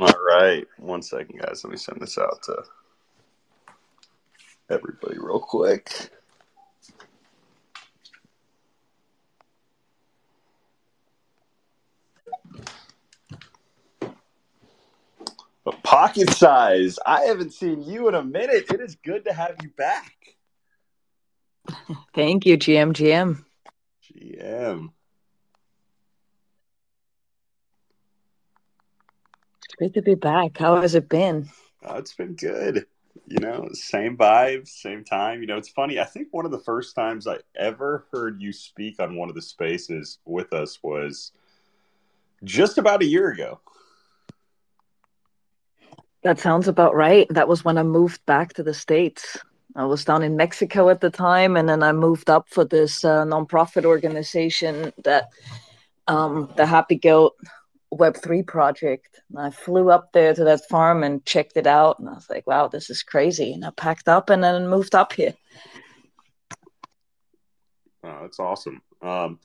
All right. One second, guys. Let me send this out to everybody real quick. Pocket size. I haven't seen you in a minute. It is good to have you back. Thank you, GM. GM. GM. It's great to be back. How has it been? Oh, it's been good. You know, same vibes, same time. You know, it's funny. I think one of the first times I ever heard you speak on one of the spaces with us was just about a year ago. That sounds about right. That was when I moved back to the States. I was down in Mexico at the time, and then I moved up for this uh, nonprofit organization that um, the Happy Goat Web3 project. And I flew up there to that farm and checked it out, and I was like, wow, this is crazy. And I packed up and then moved up here. Oh, that's awesome. Um,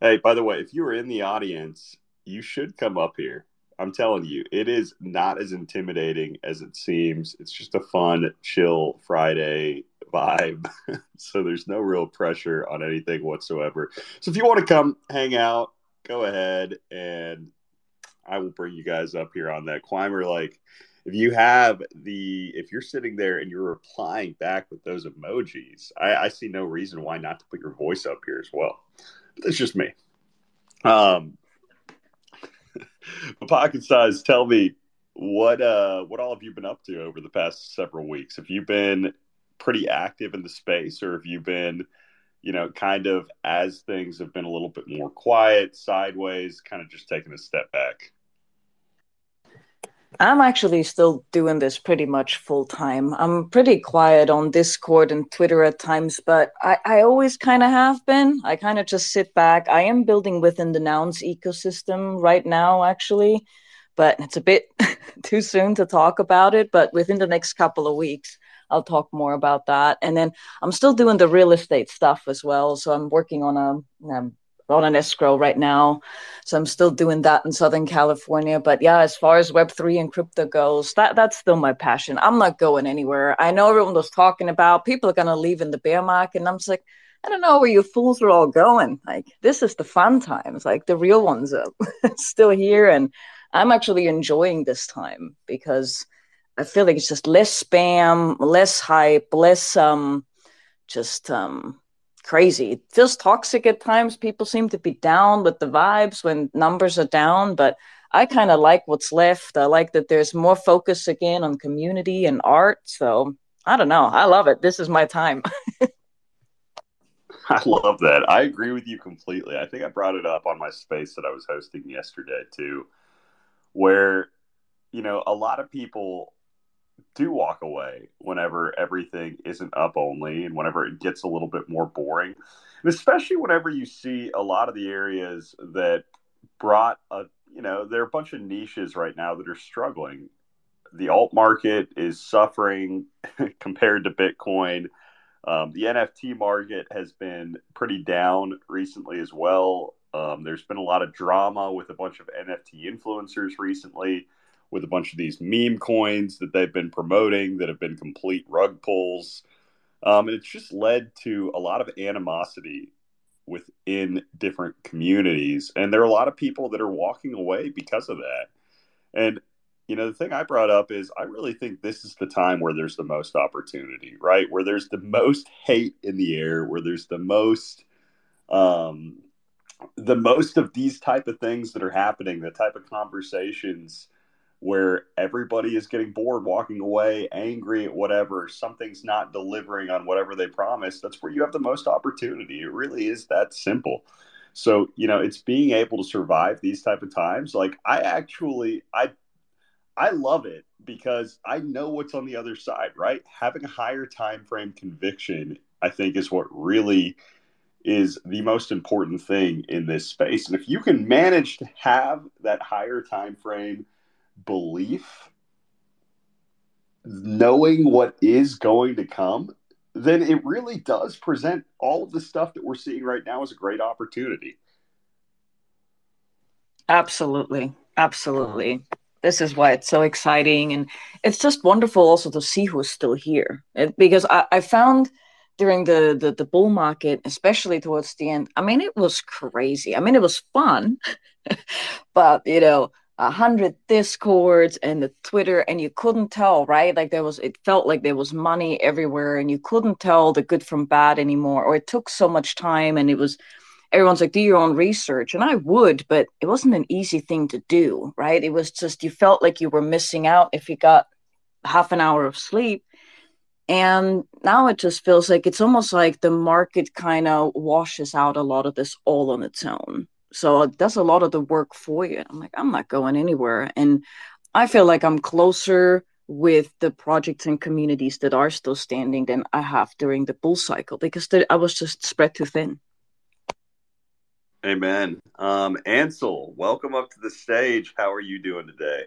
hey, by the way, if you were in the audience, you should come up here. I'm telling you, it is not as intimidating as it seems. It's just a fun, chill Friday vibe. so there's no real pressure on anything whatsoever. So if you want to come hang out, go ahead and I will bring you guys up here on that. Climber, like, if you have the, if you're sitting there and you're replying back with those emojis, I, I see no reason why not to put your voice up here as well. But that's just me. Um, pocket size, tell me what uh what all have you been up to over the past several weeks? Have you been pretty active in the space, or have you been, you know, kind of as things have been a little bit more quiet, sideways, kind of just taking a step back? I'm actually still doing this pretty much full time. I'm pretty quiet on Discord and Twitter at times, but I, I always kind of have been. I kind of just sit back. I am building within the Nouns ecosystem right now, actually, but it's a bit too soon to talk about it. But within the next couple of weeks, I'll talk more about that. And then I'm still doing the real estate stuff as well. So I'm working on a, a on an escrow right now. So I'm still doing that in Southern California. But yeah, as far as Web3 and crypto goes, that, that's still my passion. I'm not going anywhere. I know everyone was talking about people are going to leave in the bear market. And I'm just like, I don't know where you fools are all going. Like, this is the fun times. Like, the real ones are still here. And I'm actually enjoying this time because I feel like it's just less spam, less hype, less, um, just, um, crazy. It feels toxic at times. People seem to be down with the vibes when numbers are down, but I kind of like what's left. I like that there's more focus again on community and art. So I don't know. I love it. This is my time. I love that. I agree with you completely. I think I brought it up on my space that I was hosting yesterday too, where, you know, a lot of people do walk away whenever everything isn't up only and whenever it gets a little bit more boring. And especially whenever you see a lot of the areas that brought a, you know, there are a bunch of niches right now that are struggling. The alt market is suffering compared to Bitcoin. Um, the NFT market has been pretty down recently as well. Um, there's been a lot of drama with a bunch of NFT influencers recently with a bunch of these meme coins that they've been promoting that have been complete rug pulls. Um, and it's just led to a lot of animosity within different communities. And there are a lot of people that are walking away because of that. And, you know, the thing I brought up is I really think this is the time where there's the most opportunity, right? Where there's the most hate in the air, where there's the most, um, the most of these type of things that are happening, the type of conversations where everybody is getting bored, walking away, angry at whatever, something's not delivering on whatever they promised, that's where you have the most opportunity. It really is that simple. So, you know, it's being able to survive these type of times. Like I actually I I love it because I know what's on the other side, right? Having a higher time frame conviction, I think is what really is the most important thing in this space. And if you can manage to have that higher time frame belief, knowing what is going to come, then it really does present all of the stuff that we're seeing right now as a great opportunity. Absolutely. Absolutely. this is why it's so exciting and it's just wonderful also to see who's still here it, because I, I found during the, the the bull market especially towards the end i mean it was crazy i mean it was fun but you know a hundred discords and the twitter and you couldn't tell right? Like there was it felt like there was money everywhere and you couldn't tell the good from bad anymore or it took so much time and it was everyone's like do your own research. And i would but it wasn't an easy thing to do right? It was just you felt like you were missing out if you got half an hour of sleep. And now it just feels like it's almost like the market kind of washes out a lot of this all on its own so that's a lot of the work for you. I'm like, I'm not going anywhere. And I feel like I'm closer with the projects and communities that are still standing than I have during the bull cycle because I was just spread too thin. Amen. Um, Ansel, welcome up to the stage. How are you doing today?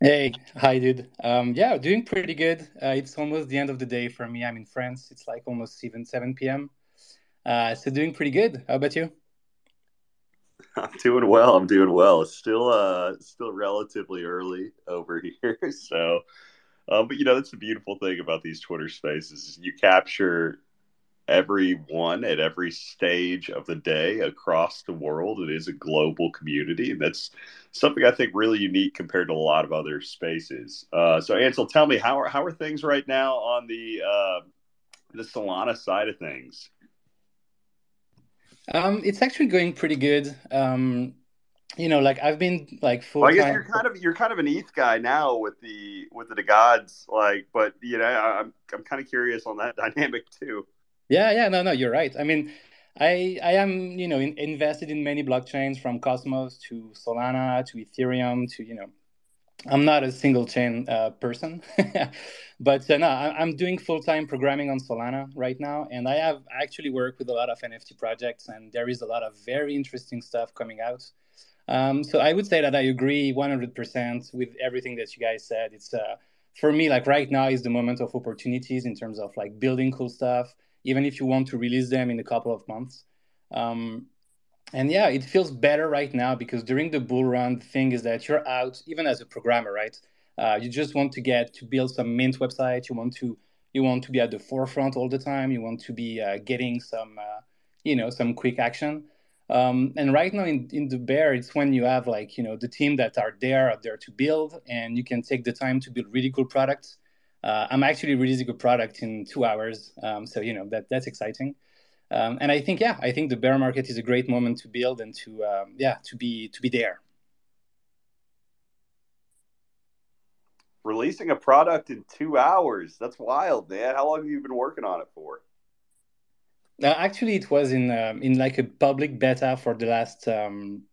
Hey, hi, dude. Um, yeah, doing pretty good. Uh, it's almost the end of the day for me. I'm in France. It's like almost 7, 7 p.m. Uh, so doing pretty good. How about you? I'm doing well. I'm doing well. It's still uh still relatively early over here. So um, but you know, that's the beautiful thing about these Twitter spaces. You capture everyone at every stage of the day across the world. It is a global community, and that's something I think really unique compared to a lot of other spaces. Uh, so, Ansel, tell me how are how are things right now on the uh, the Solana side of things? Um, it's actually going pretty good. Um, you know, like I've been like full. Well, I guess you're kind of you're kind of an ETH guy now with the with the gods, like. But you know, I'm I'm kind of curious on that dynamic too. Yeah, yeah, no, no, you're right. I mean, I I am you know in, invested in many blockchains from Cosmos to Solana to Ethereum to you know I'm not a single chain uh, person, but uh, no, I, am doing full time programming on Solana right now, and I have actually worked with a lot of NFT projects, and there is a lot of very interesting stuff coming out. Um, so I would say that I agree 100% with everything that you guys said. It's uh, for me like right now is the moment of opportunities in terms of like building cool stuff, even if you want to release them in a couple of months. Um, and yeah, it feels better right now because during the bull run, the thing is that you're out, even as a programmer, right? Uh, you just want to get to build some mint website. You want to you want to be at the forefront all the time. You want to be uh, getting some uh, you know some quick action. Um, and right now in, in the bear, it's when you have like you know the team that are there are there to build, and you can take the time to build really cool products. Uh, I'm actually releasing a product in two hours, um, so you know that that's exciting. Um, and I think, yeah, I think the bear market is a great moment to build and to, um, yeah, to be to be there. Releasing a product in two hours—that's wild, man. How long have you been working on it for? Uh, actually, it was in uh, in like a public beta for the last, um,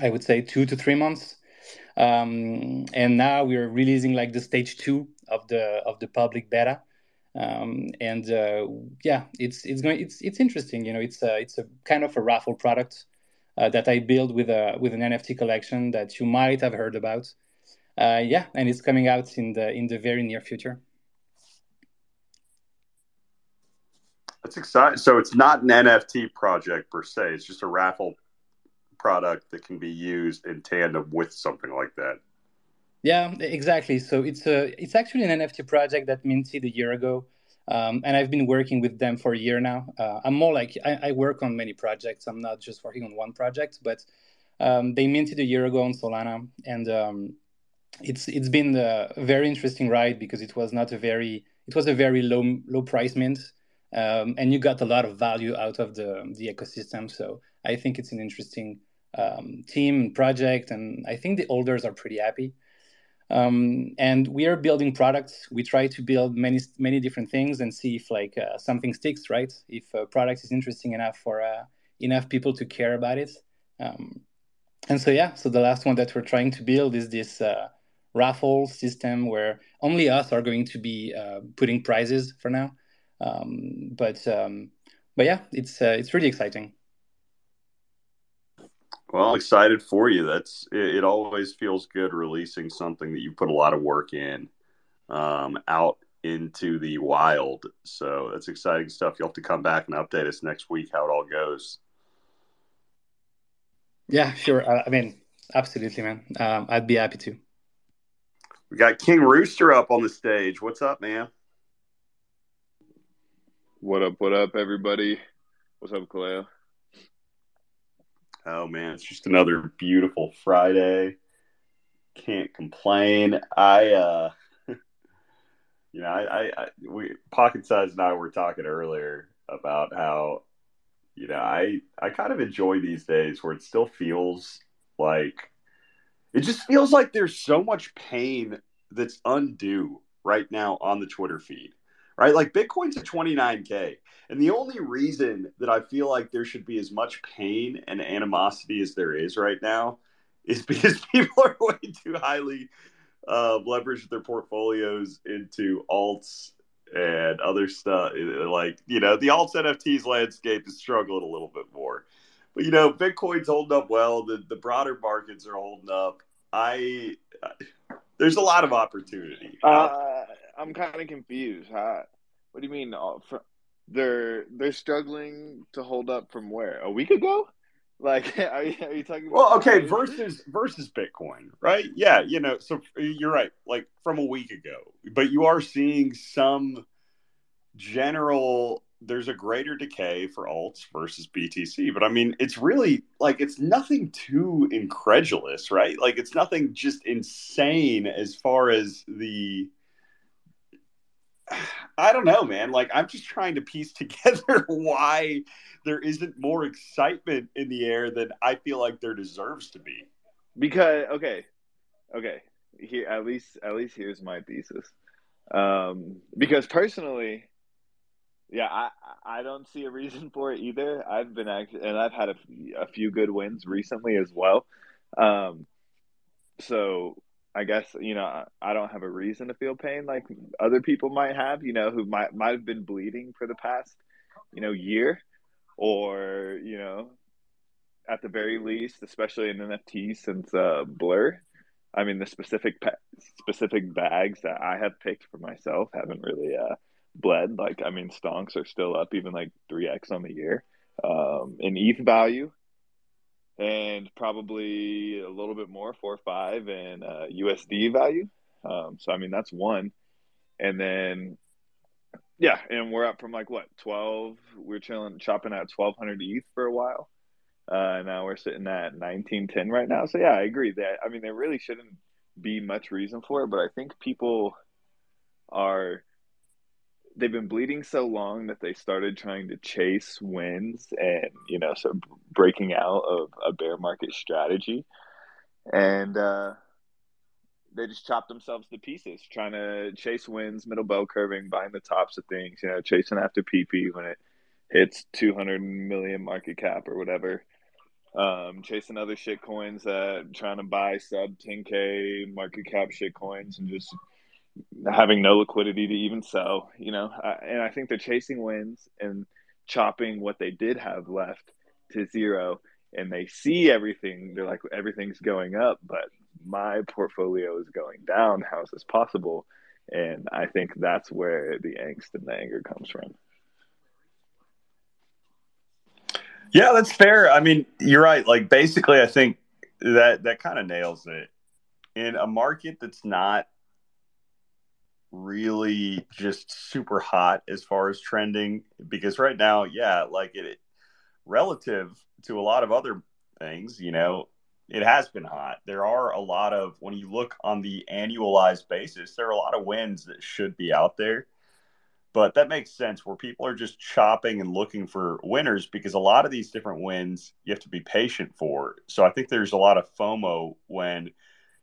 I would say, two to three months, um, and now we're releasing like the stage two of the of the public beta um, and uh, yeah, it's it's going it's it's interesting. You know, it's a, it's a kind of a raffle product uh, that I build with a with an NFT collection that you might have heard about. Uh, yeah, and it's coming out in the in the very near future. That's exciting. So it's not an NFT project per se. It's just a raffle product that can be used in tandem with something like that. Yeah, exactly. So it's a it's actually an NFT project that minted a year ago, um, and I've been working with them for a year now. Uh, I'm more like I, I, work on many projects. I'm not just working on one project, but um, they minted a year ago on Solana, and um, it's it's been a very interesting ride because it was not a very it was a very low low price mint, um, and you got a lot of value out of the the ecosystem. So I think it's an interesting um, team and project, and I think the holders are pretty happy. Um, and we are building products. We try to build many many different things and see if like uh, something sticks, right? If a product is interesting enough for uh, enough people to care about it. Um, and so yeah, so the last one that we're trying to build is this uh, raffle system where only us are going to be uh, putting prizes for now. Um, but um, but yeah, it's uh, it's really exciting. Well, I'm excited for you. That's it, it, always feels good releasing something that you put a lot of work in um, out into the wild. So that's exciting stuff. You'll have to come back and update us next week how it all goes. Yeah, sure. I mean, absolutely, man. Um, I'd be happy to. We got King Rooster up on the stage. What's up, man? What up, what up, everybody? What's up, Kaleo? Oh man, it's just another beautiful Friday. Can't complain. I uh you know, I, I, I we Pocket Size and I were talking earlier about how you know, I I kind of enjoy these days where it still feels like it just feels like there's so much pain that's undue right now on the Twitter feed, right? Like Bitcoin's at 29K. And the only reason that I feel like there should be as much pain and animosity as there is right now is because people are way too highly uh, leveraged their portfolios into alts and other stuff. Like, you know, the alts NFTs landscape is struggling a little bit more. But, you know, Bitcoin's holding up well. The, the broader markets are holding up. I there's a lot of opportunity. Uh, I'm kind of confused. How, what do you mean? Uh, they're they're struggling to hold up from where a week ago? Like, are you, are you talking? About well, okay, versus versus Bitcoin, right? Yeah, you know, so you're right. Like from a week ago, but you are seeing some general there's a greater decay for alts versus BTC. But I mean, it's really like it's nothing too incredulous, right? Like it's nothing just insane as far as the I don't know, man. Like I'm just trying to piece together why there isn't more excitement in the air than I feel like there deserves to be. Because okay, okay, here at least at least here's my thesis. Um, because personally, yeah, I I don't see a reason for it either. I've been actually, and I've had a, a few good wins recently as well. Um, so I guess you know I don't have a reason to feel pain like other people might have. You know, who might might have been bleeding for the past you know year, or you know, at the very least, especially in NFT since uh, Blur. I mean, the specific specific bags that I have picked for myself haven't really uh, bled. Like, I mean, stonks are still up even like 3x on the year um, in ETH value and probably a little bit more, four or five in uh, USD value. Um, so, I mean, that's one. And then, yeah, and we're up from like what, 12? We're chilling, chopping at 1200 ETH for a while. Uh, now we're sitting at 1910 right now. So, yeah, I agree that, I mean, there really shouldn't be much reason for it, but I think people are they've been bleeding so long that they started trying to chase wins and you know so breaking out of a bear market strategy. And uh, they just chopped themselves to pieces trying to chase wins middle bell curving buying the tops of things you know chasing after pp when it hits 200 million market cap or whatever. Um, chasing other shit coins uh, trying to buy sub 10k market cap shit coins and just having no liquidity to even sell, you know, and I think they're chasing wins and chopping what they did have left to zero and they see everything. They're like, everything's going up, but my portfolio is going down. How is this possible? And I think that's where the angst and the anger comes from. Yeah, that's fair. I mean, you're right. Like basically I think that that kind of nails it. In a market that's not really just super hot as far as trending because right now, yeah, like it relative to a lot of other things, you know, it has been hot. There are a lot of when you look on the annualized basis, there are a lot of wins that should be out there. But that makes sense where people are just chopping and looking for winners because a lot of these different wins you have to be patient for. So I think there's a lot of FOMO when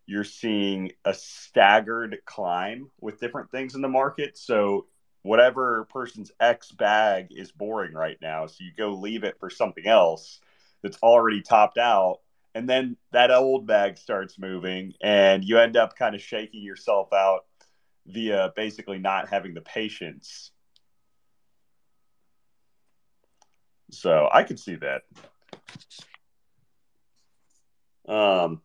you're seeing a staggered climb with different things in the market. So whatever person's X bag is boring right now, so you go leave it for something else that's already topped out, and then that old bag starts moving, and you end up kind of shaking yourself out via basically not having the patience. So I could see that. Um,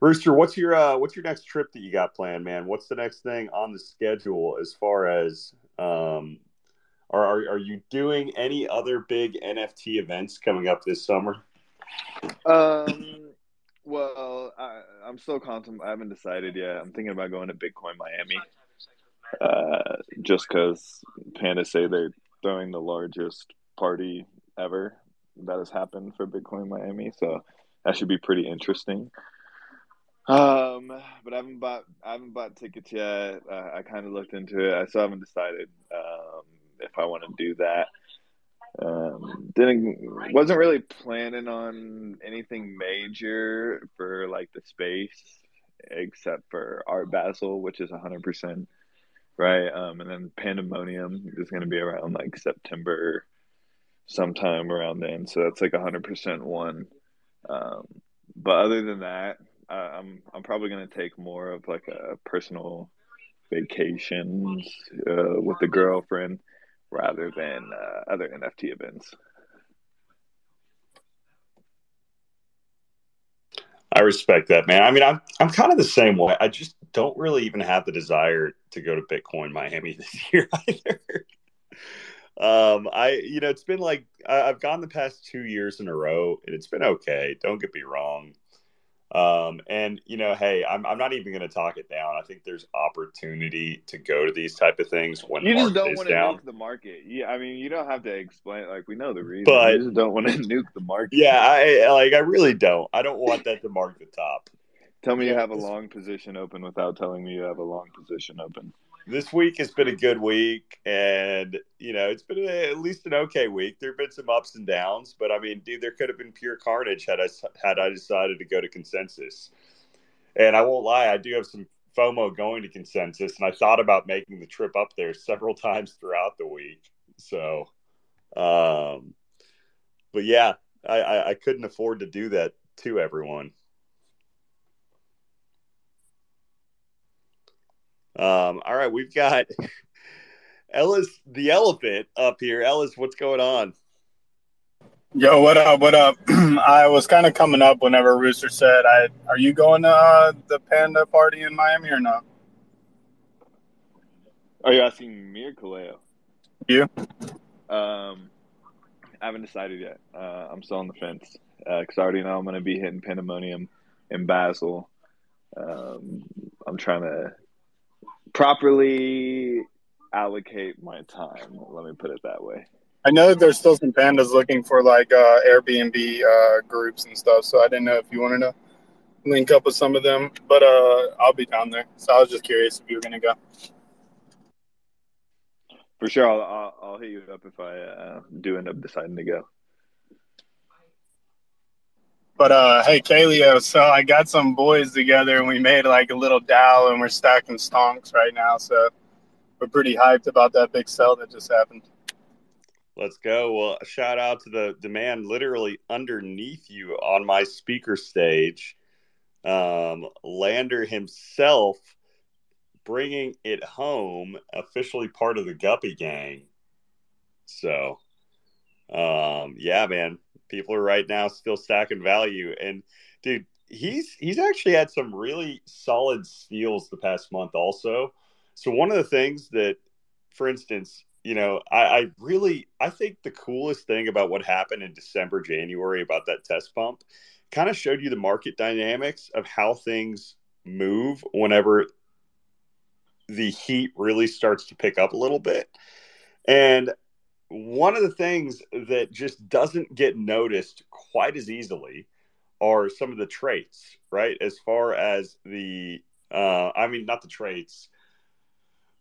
Rooster, what's your uh, what's your next trip that you got planned, man? What's the next thing on the schedule as far as um, are, are are you doing any other big NFT events coming up this summer? Um, well, I, am I'm still contemplating. I haven't decided yet. I'm thinking about going to Bitcoin Miami, uh, just because Panda say they're throwing the largest party ever that has happened for Bitcoin Miami. So that should be pretty interesting. Um, but I haven't bought I haven't bought tickets yet. Uh, I kind of looked into it. I still haven't decided um, if I want to do that. Um, didn't wasn't really planning on anything major for like the space, except for Art Basel, which is hundred percent right. Um, and then Pandemonium is going to be around like September, sometime around then. So that's like hundred percent one. Um, but other than that, uh, I'm I'm probably to take more of like a personal vacations uh, with the girlfriend rather than uh, other NFT events. I respect that, man. I mean, I'm I'm kind of the same way. I just don't really even have the desire to go to Bitcoin Miami this year either. um, I you know, it's been like I, I've gone the past two years in a row, and it's been okay. Don't get me wrong. Um, and you know, hey, I'm, I'm not even going to talk it down. I think there's opportunity to go to these type of things when you just don't want to nuke the market. Yeah, I mean, you don't have to explain. Like we know the reason, but you just don't want to nuke the market. Yeah, I like. I really don't. I don't want that to mark the top. Tell me you have a long position open without telling me you have a long position open this week has been a good week, and you know it's been a, at least an okay week. There've been some ups and downs, but I mean, dude, there could have been pure carnage had I had I decided to go to consensus. And I won't lie, I do have some FOMO going to consensus, and I thought about making the trip up there several times throughout the week. So, um, but yeah, I, I, I couldn't afford to do that to everyone. Um, all right, we've got Ellis the elephant up here. Ellis, what's going on? Yo, what up? What up? I was kind of coming up whenever Rooster said, "I are you going to uh, the Panda party in Miami or no?" Are you asking me or Kaleo? You? Um, I haven't decided yet. Uh, I'm still on the fence because uh, I already know I'm going to be hitting Pandemonium in Basel. Um, I'm trying to properly allocate my time. Let me put it that way. I know that there's still some pandas looking for like uh, Airbnb uh, groups and stuff. So I didn't know if you wanted to link up with some of them, but uh, I'll be down there. So I was just curious if you were going to go. For sure, I'll, I'll, I'll, hit you up if I uh, do end up deciding to go. But uh, hey, Kaleo, so I got some boys together and we made like a little DAO and we're stacking stonks right now. So we're pretty hyped about that big sell that just happened. Let's go. Well, shout out to the, man literally underneath you on my speaker stage, um, Lander himself, bringing it home, officially part of the Guppy gang. So, um, yeah, man, people are right now still stacking value. And dude, he's he's actually had some really solid steals the past month also. So one of the things that, for instance, you know, I, I really I think the coolest thing about what happened in December, January about that test pump kind of showed you the market dynamics of how things move whenever the heat really starts to pick up a little bit. And one of the things that just doesn't get noticed quite as easily are some of the traits, right? As far as the, uh, I mean, not the traits,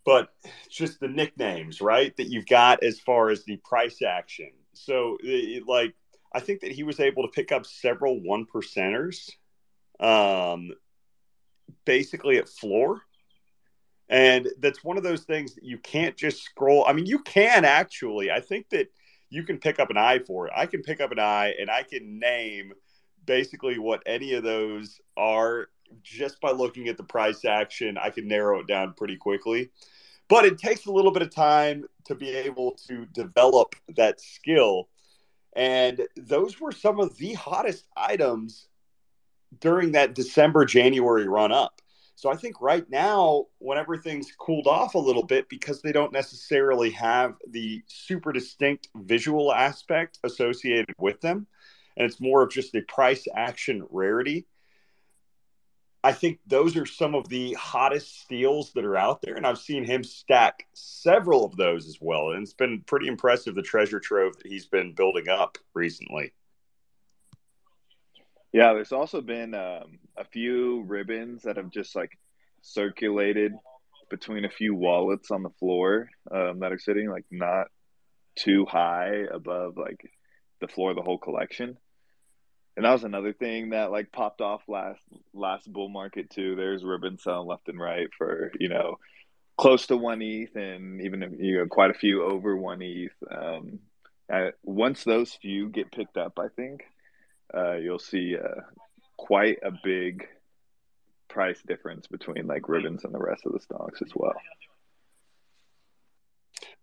but just the nicknames, right? That you've got as far as the price action. So, it, like, I think that he was able to pick up several one percenters, um, basically at floor and that's one of those things that you can't just scroll. I mean, you can actually. I think that you can pick up an eye for it. I can pick up an eye and I can name basically what any of those are just by looking at the price action. I can narrow it down pretty quickly. But it takes a little bit of time to be able to develop that skill. And those were some of the hottest items during that December January run up. So I think right now, when everything's cooled off a little bit, because they don't necessarily have the super distinct visual aspect associated with them, and it's more of just a price action rarity. I think those are some of the hottest steals that are out there, and I've seen him stack several of those as well. And it's been pretty impressive the treasure trove that he's been building up recently. Yeah, there's also been um, a few ribbons that have just like circulated between a few wallets on the floor um, that are sitting like not too high above like the floor of the whole collection and that was another thing that like popped off last last bull market too. There's ribbons selling left and right for you know close to one ETH and even you know quite a few over one ETH. Um, once those few get picked up, I think uh, you'll see uh, quite a big price difference between like ribbons and the rest of the stonks as well.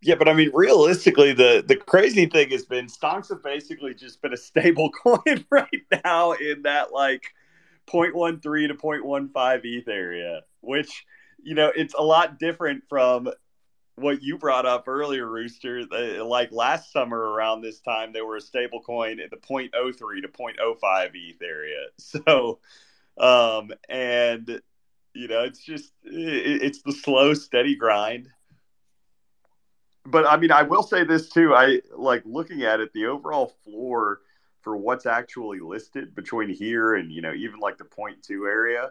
Yeah, but I mean, realistically, the the crazy thing has been stonks have basically just been a stable coin right now in that like 0.13 to 0.15 ETH area, which you know it's a lot different from what you brought up earlier, Rooster. Like last summer around this time, they were a stable coin in the 0.03 to 0.05 ETH area. So, um, and you know, it's just it, it's the slow, steady grind but I mean, I will say this too. I like looking at it, the overall floor for what's actually listed between here and, you know, even like the point two area.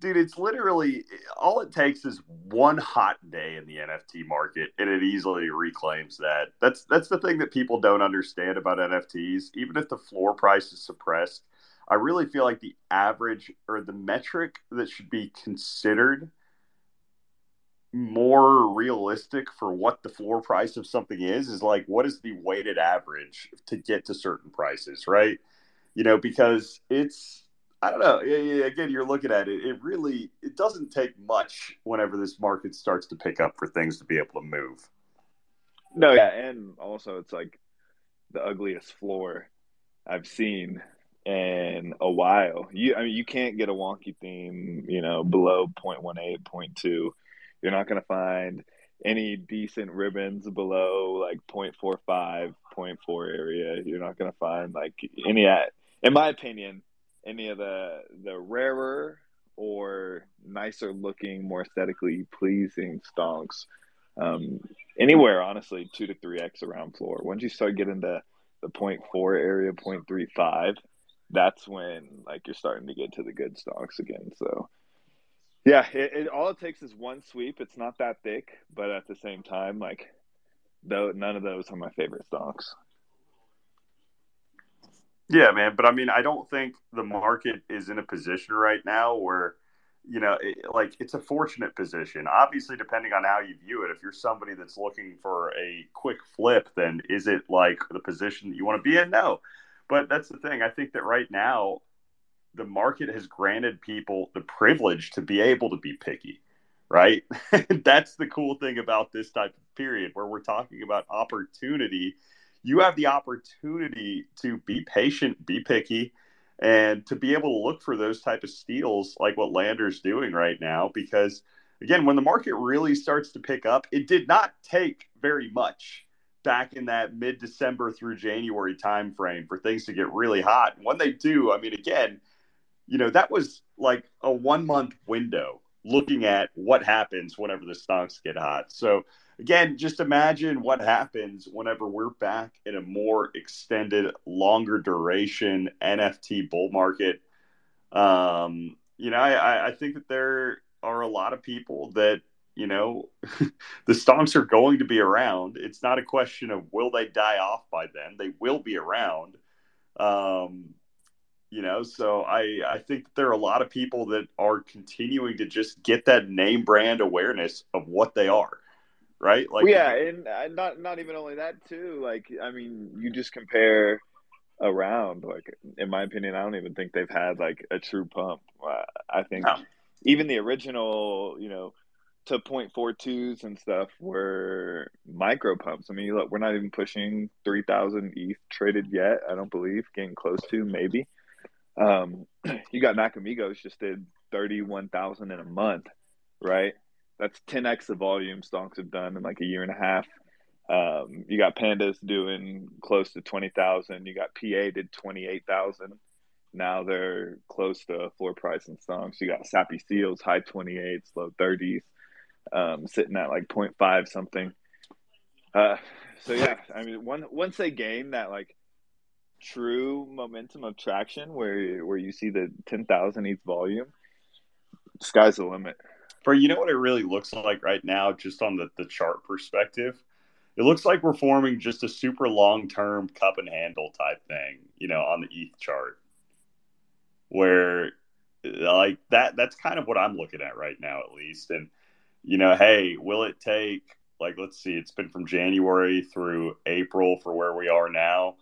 Dude, it's literally all it takes is one hot day in the NFT market and it easily reclaims that. That's that's the thing that people don't understand about NFTs. Even if the floor price is suppressed, I really feel like the average or the metric that should be considered more realistic for what the floor price of something is is like what is the weighted average to get to certain prices right you know because it's i don't know. Yeah, again you're looking at it. It really it doesn't take much whenever this market starts to pick up for things to be able to move. No yeah and also it's like the ugliest floor i've seen in a while. You i mean you can't get a wonky theme you know below 0.18 0.2 you're not going to find any decent ribbons below like 0.45, 0.4 area. You're not going to find like any at, in my opinion, any of the the rarer or nicer looking, more aesthetically pleasing stonks. Um, anywhere, honestly, two to three x around floor. Once you start getting to the 0.4 area, 0.35, that's when like you're starting to get to the good stonks again. So yeah, it, it, all it takes is one sweep. It's not that thick, but at the same time, like, though none of those are my favorite stonks. Yeah, man, but I mean, I don't think the market is in a position right now where, you know, it, like it's a fortunate position. Obviously, depending on how you view it, if you're somebody that's looking for a quick flip, then is it like the position that you want to be in? No. But that's the thing. I think that right now, the market has granted people the privilege to be able to be picky, right? That's the cool thing about this type of period where we're talking about opportunity. You have the opportunity to be patient, be picky, and to be able to look for those type of steals like what Lander's doing right now. Because again, when the market really starts to pick up, it did not take very much back in that mid December through January timeframe for things to get really hot. when they do, I mean, again, you know, that was like a one month window looking at what happens whenever the stonks get hot. So, again, just imagine what happens whenever we're back in a more extended, longer duration NFT bull market. Um, you know, I, I think that there are a lot of people that, you know, the stonks are going to be around. It's not a question of will they die off by then, they will be around. Um, you know so i i think there are a lot of people that are continuing to just get that name brand awareness of what they are right like yeah and uh, not not even only that too like i mean you just compare around like in my opinion i don't even think they've had like a true pump uh, i think no. even the original you know to point four twos and stuff were micro pumps. I mean, look, we're not even pushing three thousand ETH traded yet. I don't believe getting close to maybe. Um, you got Macamigos just did thirty one thousand in a month, right? That's ten x the volume stonks have done in like a year and a half. Um, you got Pandas doing close to twenty thousand. You got PA did twenty eight thousand now they're close to floor price and stonks. You got sappy seals, high 28s, low 30s, um, sitting at like 0.5 something. Uh, so yeah, I mean, one, once they gain that like true momentum of traction, where where you see the 10,000 ETH volume, sky's the limit. For you know what it really looks like right now, just on the, the chart perspective, it looks like we're forming just a super long term cup and handle type thing, you know, on the ETH chart. Where like that that's kind of what I'm looking at right now at least. And you know hey will it take like let's see it's been from January through April for where we are now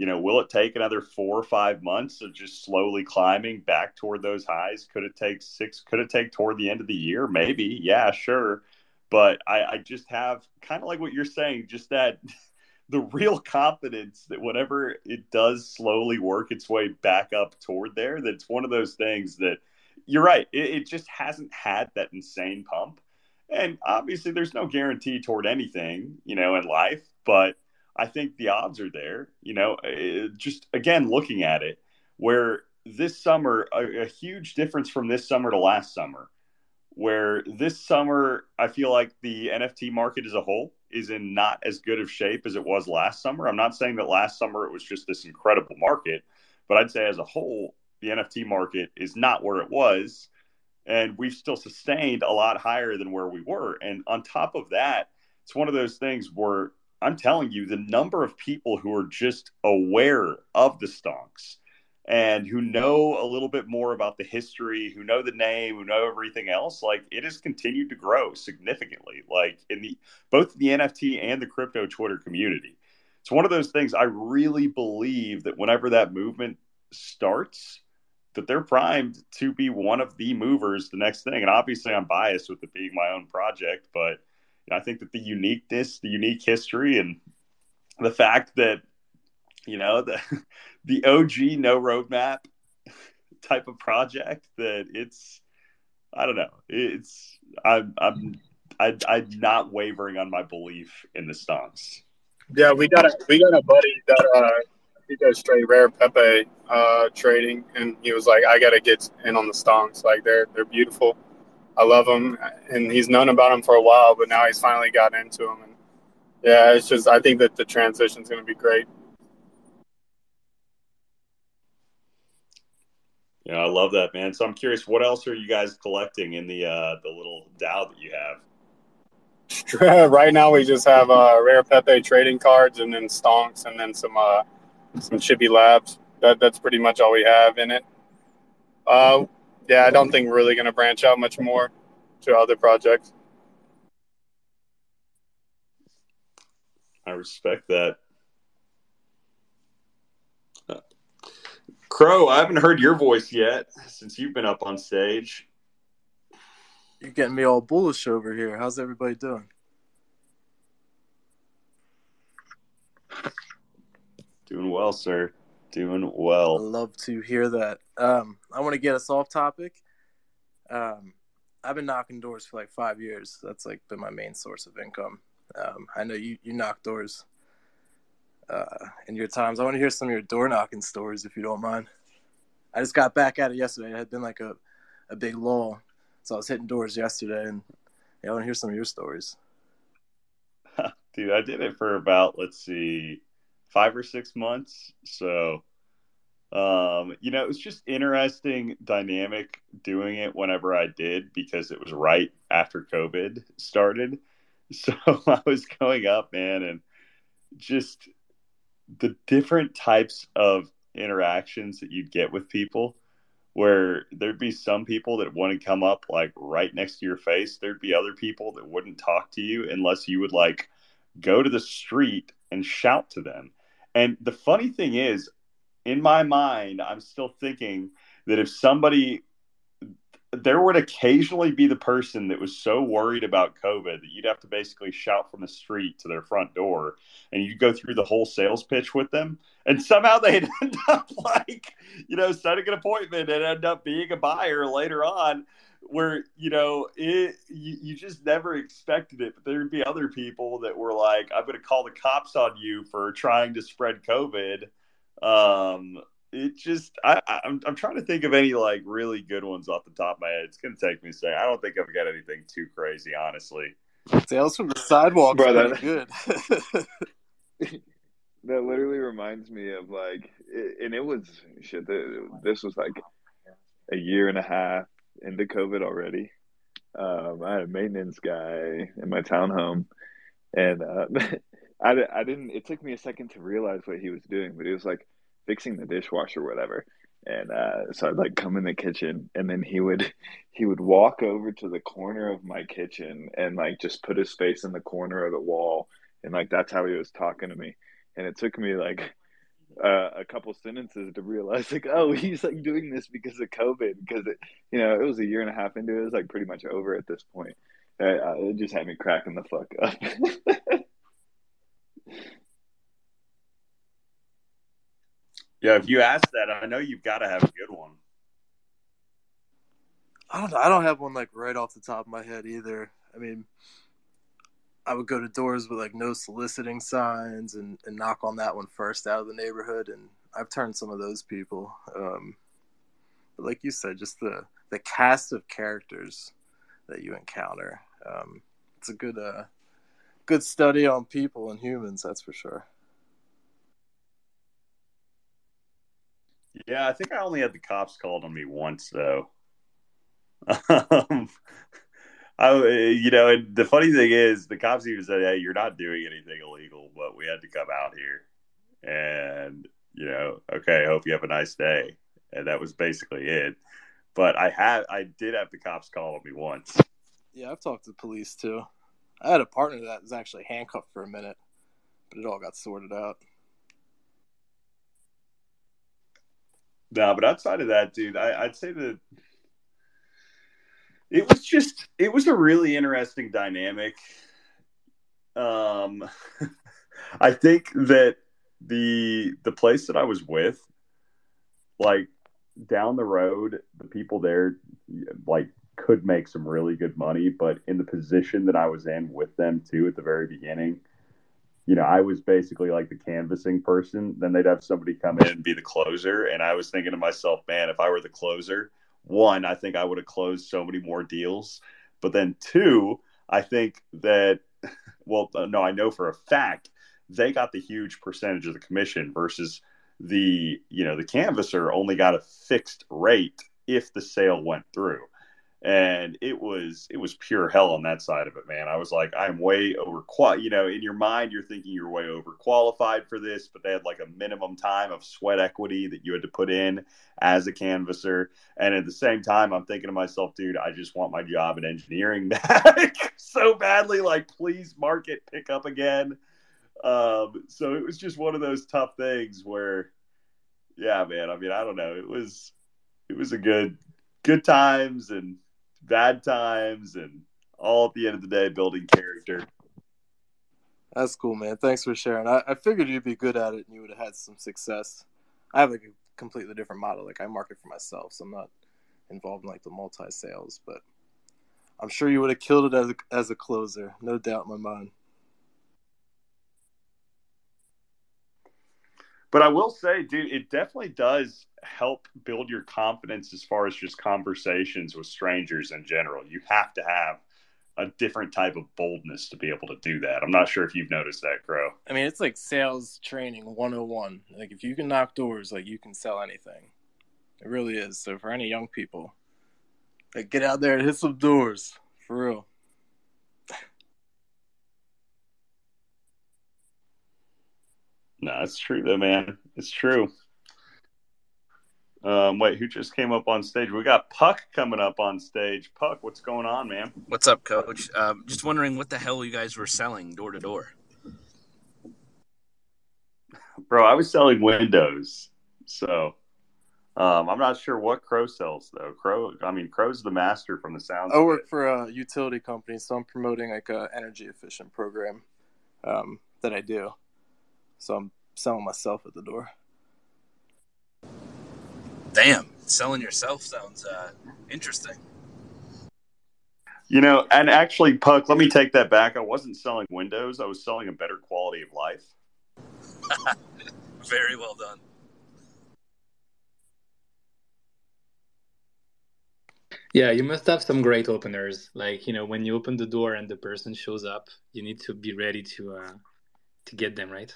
you know will it take another 4 or 5 months of just slowly climbing back toward those highs could it take 6 could it take toward the end of the year maybe yeah sure but I, I just have kind of like what you're saying just that the real confidence that whenever it does slowly work its way back up toward there, that's one of those things that you're right. It, it, just hasn't had that insane pump. And obviously, there's no guarantee toward anything, you know, in life. But I think the odds are there. You know, it, just again looking at it, where this summer a, a huge difference from this summer to last summer, where this summer I feel like the NFT market as a whole is in not as good of shape as it was last summer. I'm not saying that last summer it was just this incredible market, but I'd say as a whole, the NFT market is not where it was. And we've still sustained a lot higher than where we were. And on top of that, it's one of those things where I'm telling you, the number of people who are just aware of the stonks and who know a little bit more about the history, who know the name, who know everything else, like it has continued to grow significantly, like in the both the NFT and the crypto Twitter community. It's one of those things I really believe that whenever that movement starts, that they're primed to be one of the movers the next thing. And obviously I'm biased with it being my own project, but I think that the uniqueness, the unique history and the fact that you know the the OG no roadmap type of project that it's I don't know it's I'm I'm I, I'm not wavering on my belief in the stonks. Yeah, we got a we got a buddy that uh he does straight rare Pepe uh trading, and he was like, I gotta get in on the stonks. Like they're they're beautiful. I love him, and he's known about him for a while, but now he's finally gotten into him. And yeah, it's just I think that the transition is going to be great. Yeah, I love that, man. So I'm curious, what else are you guys collecting in the uh, the little DAO that you have? right now, we just have uh, rare Pepe trading cards, and then stonks, and then some uh, some Chippy Labs. That that's pretty much all we have in it. Uh, yeah, I don't think we're really going to branch out much more to other projects. I respect that. Uh, Crow, I haven't heard your voice yet since you've been up on stage. You're getting me all bullish over here. How's everybody doing? Doing well, sir. Doing well. I love to hear that. Um, I want to get us off topic. Um, I've been knocking doors for like five years. That's like been my main source of income. Um, I know you you knock doors uh, in your times. I want to hear some of your door knocking stories if you don't mind. I just got back at it yesterday. It had been like a, a big lull. So I was hitting doors yesterday and I want to hear some of your stories. Dude, I did it for about, let's see, five or six months. So, um, you know, it was just interesting dynamic doing it whenever I did because it was right after COVID started. So I was going up, man, and just the different types of interactions that you'd get with people where there'd be some people that want to come up like right next to your face there'd be other people that wouldn't talk to you unless you would like go to the street and shout to them and the funny thing is in my mind i'm still thinking that if somebody there would occasionally be the person that was so worried about COVID that you'd have to basically shout from the street to their front door and you'd go through the whole sales pitch with them. And somehow they'd end up like, you know, setting an appointment and end up being a buyer later on where, you know, it, you, you just never expected it. But there'd be other people that were like, I'm going to call the cops on you for trying to spread COVID. Um, it just I, I'm I'm trying to think of any like really good ones off the top of my head. It's gonna take me a second. I don't think I've got anything too crazy, honestly. Tales from the sidewalk, Bro, pretty that- good. That literally reminds me of like, it, and it was shit. th- This was like a year and a half into COVID already. Um, I had a maintenance guy in my townhome, and uh, I, I didn't. It took me a second to realize what he was doing, but he was like fixing the dishwasher or whatever. And uh, so I'd like come in the kitchen, and then he would he would walk over to the corner of my kitchen and like just put his face in the corner of the wall, and like that's how he was talking to me. And it took me like uh, a couple sentences to realize like oh he's like doing this because of covid because it you know it was a year and a half into it it was like pretty much over at this point uh, it just had me cracking the fuck up Yeah, if you ask that, I know you've got to have a good one. I don't know. I don't have one like right off the top of my head either. I mean, I would go to doors with like no soliciting signs and, and knock on that one first out of the neighborhood, and I've turned some of those people. Um, but like you said, just the the cast of characters that you encounter. Um, it's a good uh, good study on people and humans, that's for sure. Yeah, I think I only had the cops called on me once though. Um, I, you know, and the funny thing is, the cops even said, "Hey, you're not doing anything illegal, but we had to come out here." And you know, okay, hope you have a nice day. And that was basically it. But I had, I did have the cops call on me once. Yeah, I've talked to the police too. I had a partner that was actually handcuffed for a minute, but it all got sorted out. No, but outside of that, dude, I, I'd say that it was just it was a really interesting dynamic. Um, I think that the the place that I was with, like down the road, the people there, like could make some really good money, but in the position that I was in with them too at the very beginning, you know, I was basically like the canvassing person. Then they'd have somebody come in and be the closer. And I was thinking to myself, man, if I were the closer, one, I think I would have closed so many more deals. But then two, I think that, well, uh, no, I know for a fact they got the huge percentage of the commission versus the, you know, the canvasser only got a fixed rate if the sale went through and it was it was pure hell on that side of it man. I was like i'm way over you know in your mind you're thinking you're way overqualified for this but they had like a minimum time of sweat equity that you had to put in as a canvasser. And at the same time i'm thinking to myself dude i just want my job in engineering back so badly. Like please market pick up again. Um, so it was just one of those tough things where yeah man i mean i don't know. It was it was a good good times and bad times and all at the end of the day building character. That's cool, man. Thanks for sharing. I, I figured you'd be good at it and you would have had some success. I have like a completely different model. Like I market for myself, so I'm not involved in like the multi sales, but I'm sure you would have killed it as a, as a closer. No doubt in my mind. But I will say, dude, it definitely does help build your confidence as far as just conversations with strangers in general. You have to have a different type of boldness to be able to do that. I'm not sure if you've noticed that, Crow. I mean, it's like sales training 101. Like, if you can knock doors, like, you can sell anything. It really is. So, for any young people, like, get out there and hit some doors. For real. No, it's true though, man. It's true. Um, wait, who just came up on stage? We got Puck coming up on stage. Puck, what's going on, man? What's up, Coach? Um, just wondering what the hell you guys were selling door to door. Bro, I was selling windows, so um, I'm not sure what Crow sells though. Crow, I mean, Crow's the master from the sounds. I work for a utility company, so I'm promoting like a energy efficient program um, that I do. So I'm selling myself at the door. Damn, selling yourself sounds uh, interesting. You know, and actually, Puck, let me take that back. I wasn't selling windows. I was selling a better quality of life. Very well done. Yeah, you must have some great openers. Like you know, when you open the door and the person shows up, you need to be ready to uh, to get them right.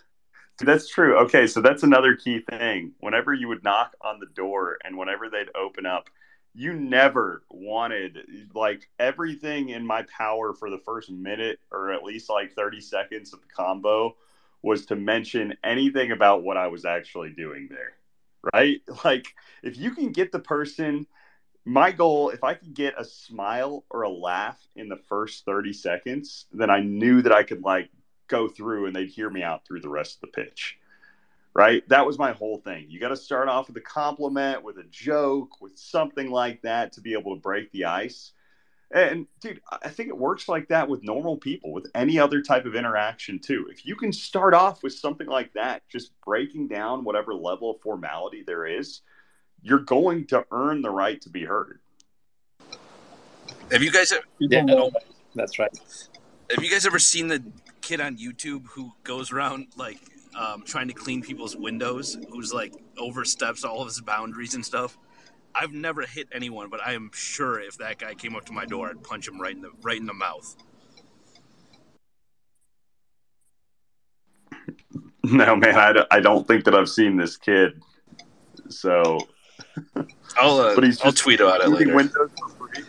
That's true. Okay, so that's another key thing. Whenever you would knock on the door and whenever they'd open up, you never wanted like everything in my power for the first minute or at least like 30 seconds of the combo was to mention anything about what I was actually doing there. Right? Like if you can get the person my goal if I could get a smile or a laugh in the first 30 seconds, then I knew that I could like go through and they'd hear me out through the rest of the pitch. Right? That was my whole thing. You got to start off with a compliment, with a joke, with something like that to be able to break the ice. And dude, I think it works like that with normal people, with any other type of interaction too. If you can start off with something like that, just breaking down whatever level of formality there is, you're going to earn the right to be heard. Have you guys? Yeah, that's right. Have you guys ever seen the kid on YouTube who goes around like um, trying to clean people's windows, who's like oversteps all of his boundaries and stuff? I've never hit anyone, but I am sure if that guy came up to my door, I'd punch him right in the right in the mouth. No, man, I, I don't think that I've seen this kid. So, I'll uh, but he's I'll tweet about it cleaning later. windows for free.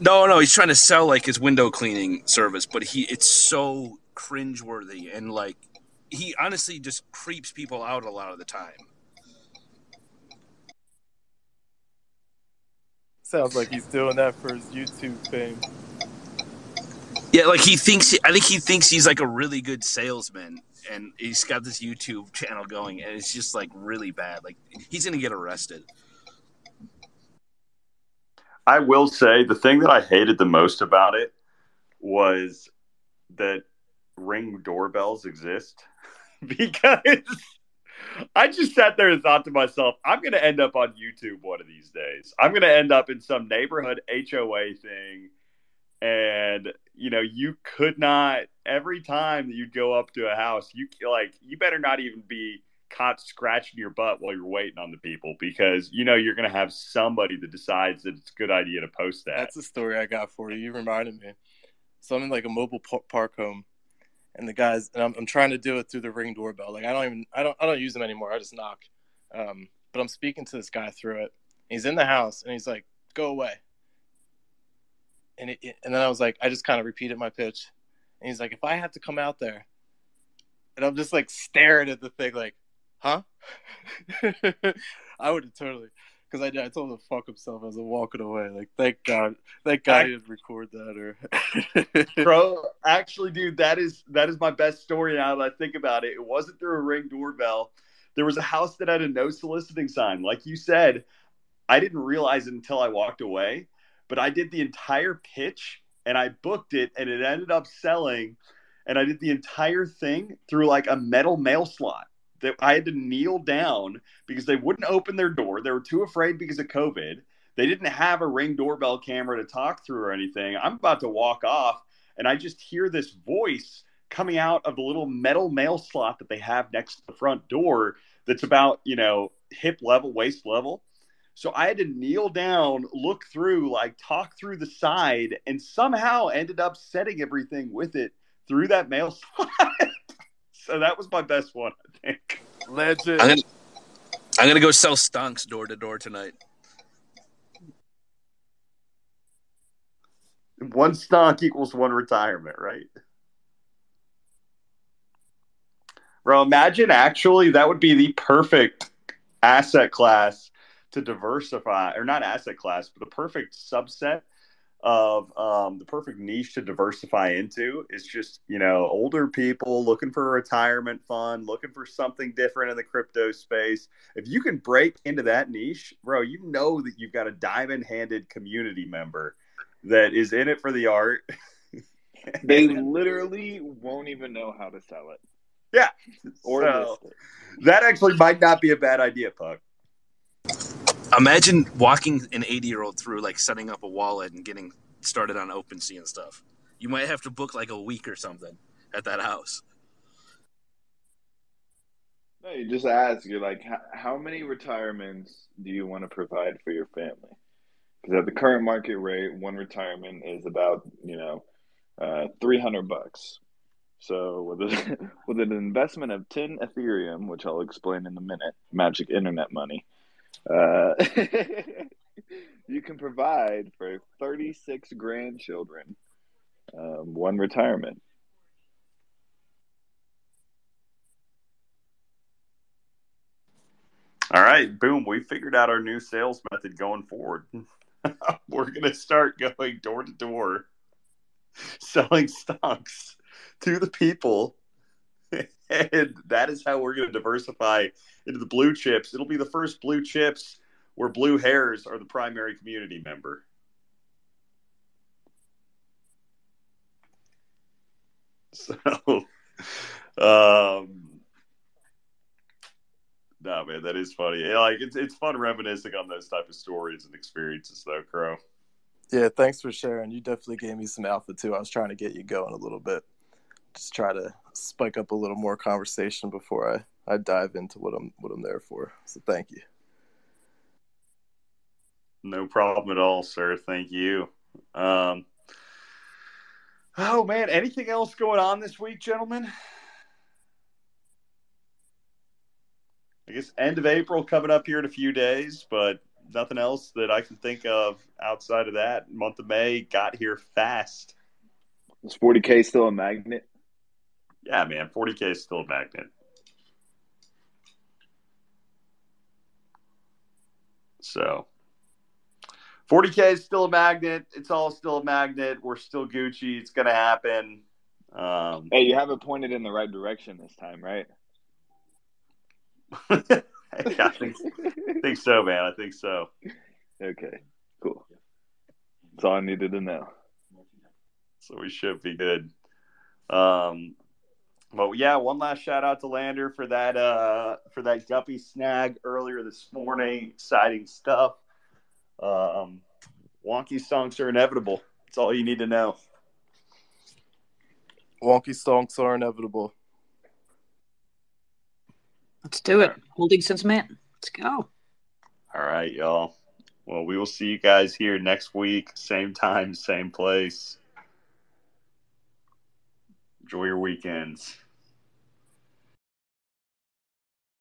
No, no, he's trying to sell like his window cleaning service, but he it's so cringeworthy and like he honestly just creeps people out a lot of the time. Sounds like he's doing that for his YouTube fame. Yeah, like he thinks I think he thinks he's like a really good salesman and he's got this YouTube channel going and it's just like really bad. Like he's going to get arrested. I will say the thing that I hated the most about it was that ring doorbells exist because I just sat there and thought to myself, I'm going to end up on YouTube one of these days. I'm going to end up in some neighborhood HOA thing. And, you know, you could not, every time that you go up to a house, you like, you better not even be caught scratching your butt while you're waiting on the people because, you know, you're going to have somebody that decides that it's a good idea to post that. That's a story I got for you. You reminded me. So I'm in like a mobile park home, and the guys, and I'm, I'm trying to do it through the ring doorbell. Like I don't even, I don't, I don't use them anymore. I just knock. Um, but I'm speaking to this guy through it. He's in the house, and he's like, "Go away." And it, and then I was like, I just kind of repeated my pitch, and he's like, "If I have to come out there," and I'm just like staring at the thing, like, "Huh?" I would have totally. Because I, I told him to fuck himself as I'm walking away. Like, thank God, thank God he didn't record that. Or, Bro, actually, dude, that is that is my best story now that I think about it. It wasn't through a ring doorbell. There was a house that had a no soliciting sign. Like you said, I didn't realize it until I walked away, but I did the entire pitch and I booked it and it ended up selling. And I did the entire thing through like a metal mail slot that I had to kneel down because they wouldn't open their door. They were too afraid because of COVID. They didn't have a ring doorbell camera to talk through or anything. I'm about to walk off and I just hear this voice coming out of the little metal mail slot that they have next to the front door that's about, you know, hip level, waist level. So I had to kneel down, look through, like talk through the side, and somehow ended up setting everything with it through that mail slot. So that was my best one, I think. legend. I'm gonna, I'm gonna go sell stonks door to door tonight. One stonk equals one retirement, right? Bro, imagine actually that would be the perfect asset class to diversify, or not asset class, but the perfect subset of um, the perfect niche to diversify into is just you know older people looking for a retirement fund, looking for something different in the crypto space. If you can break into that niche, bro, you know that you've got a diamond-handed community member that is in it for the art. They literally won't even know how to sell it yeah, or So, that actually might not be a bad idea, Puck. Imagine walking an 80 year old through like setting up a wallet and getting started on OpenSea and stuff. You might have to book like a week or something at that house. No, you just ask. You're like, how many retirements do you want to provide for your family? Because at the current market rate, one retirement is about you know uh, three hundred bucks. So with a, with an investment of ten Ethereum, which I'll explain in a minute, magic internet money, uh, you can provide for thirty six grandchildren um, one retirement. All right, boom. We figured out our new sales method going forward. We're going to start going door to door selling stocks to the people. And that is how we're going to diversify into the blue chips. It'll be the first blue chips where blue hairs are the primary community member. So, um, no, man, that is funny. Like it's it's fun reminiscing on those type of stories and experiences, though, Crow. Yeah, thanks for sharing. You definitely gave me some alpha too. I was trying to get you going a little bit, just try to spike up a little more conversation before I I dive into what I'm what I'm there for. So thank you. No problem at all, sir. Thank you. Um, oh man, anything else going on this week, gentlemen? I guess end of April coming up here in a few days, but nothing else that I can think of outside of that. Month of May got here fast. Is 40K still a magnet? Yeah, man, 40K is still a magnet. So 40K is still a magnet. It's all still a magnet. We're still Gucci. It's going to happen. Um, Hey, you have it pointed in the right direction this time, right? yeah, I think, I think so, man. I think so. Okay, cool. That's all I needed to know. So we should be good. Um, but yeah, one last shout out to Lander for that uh, for that guppy snag earlier this morning. Exciting stuff. Um, wonky stonks are inevitable. That's all you need to know. Wonky stonks are inevitable. Let's do it. Holding since man. Let's go. All right, y'all. Well, we will see you guys here next week, same time, same place. Enjoy your weekends.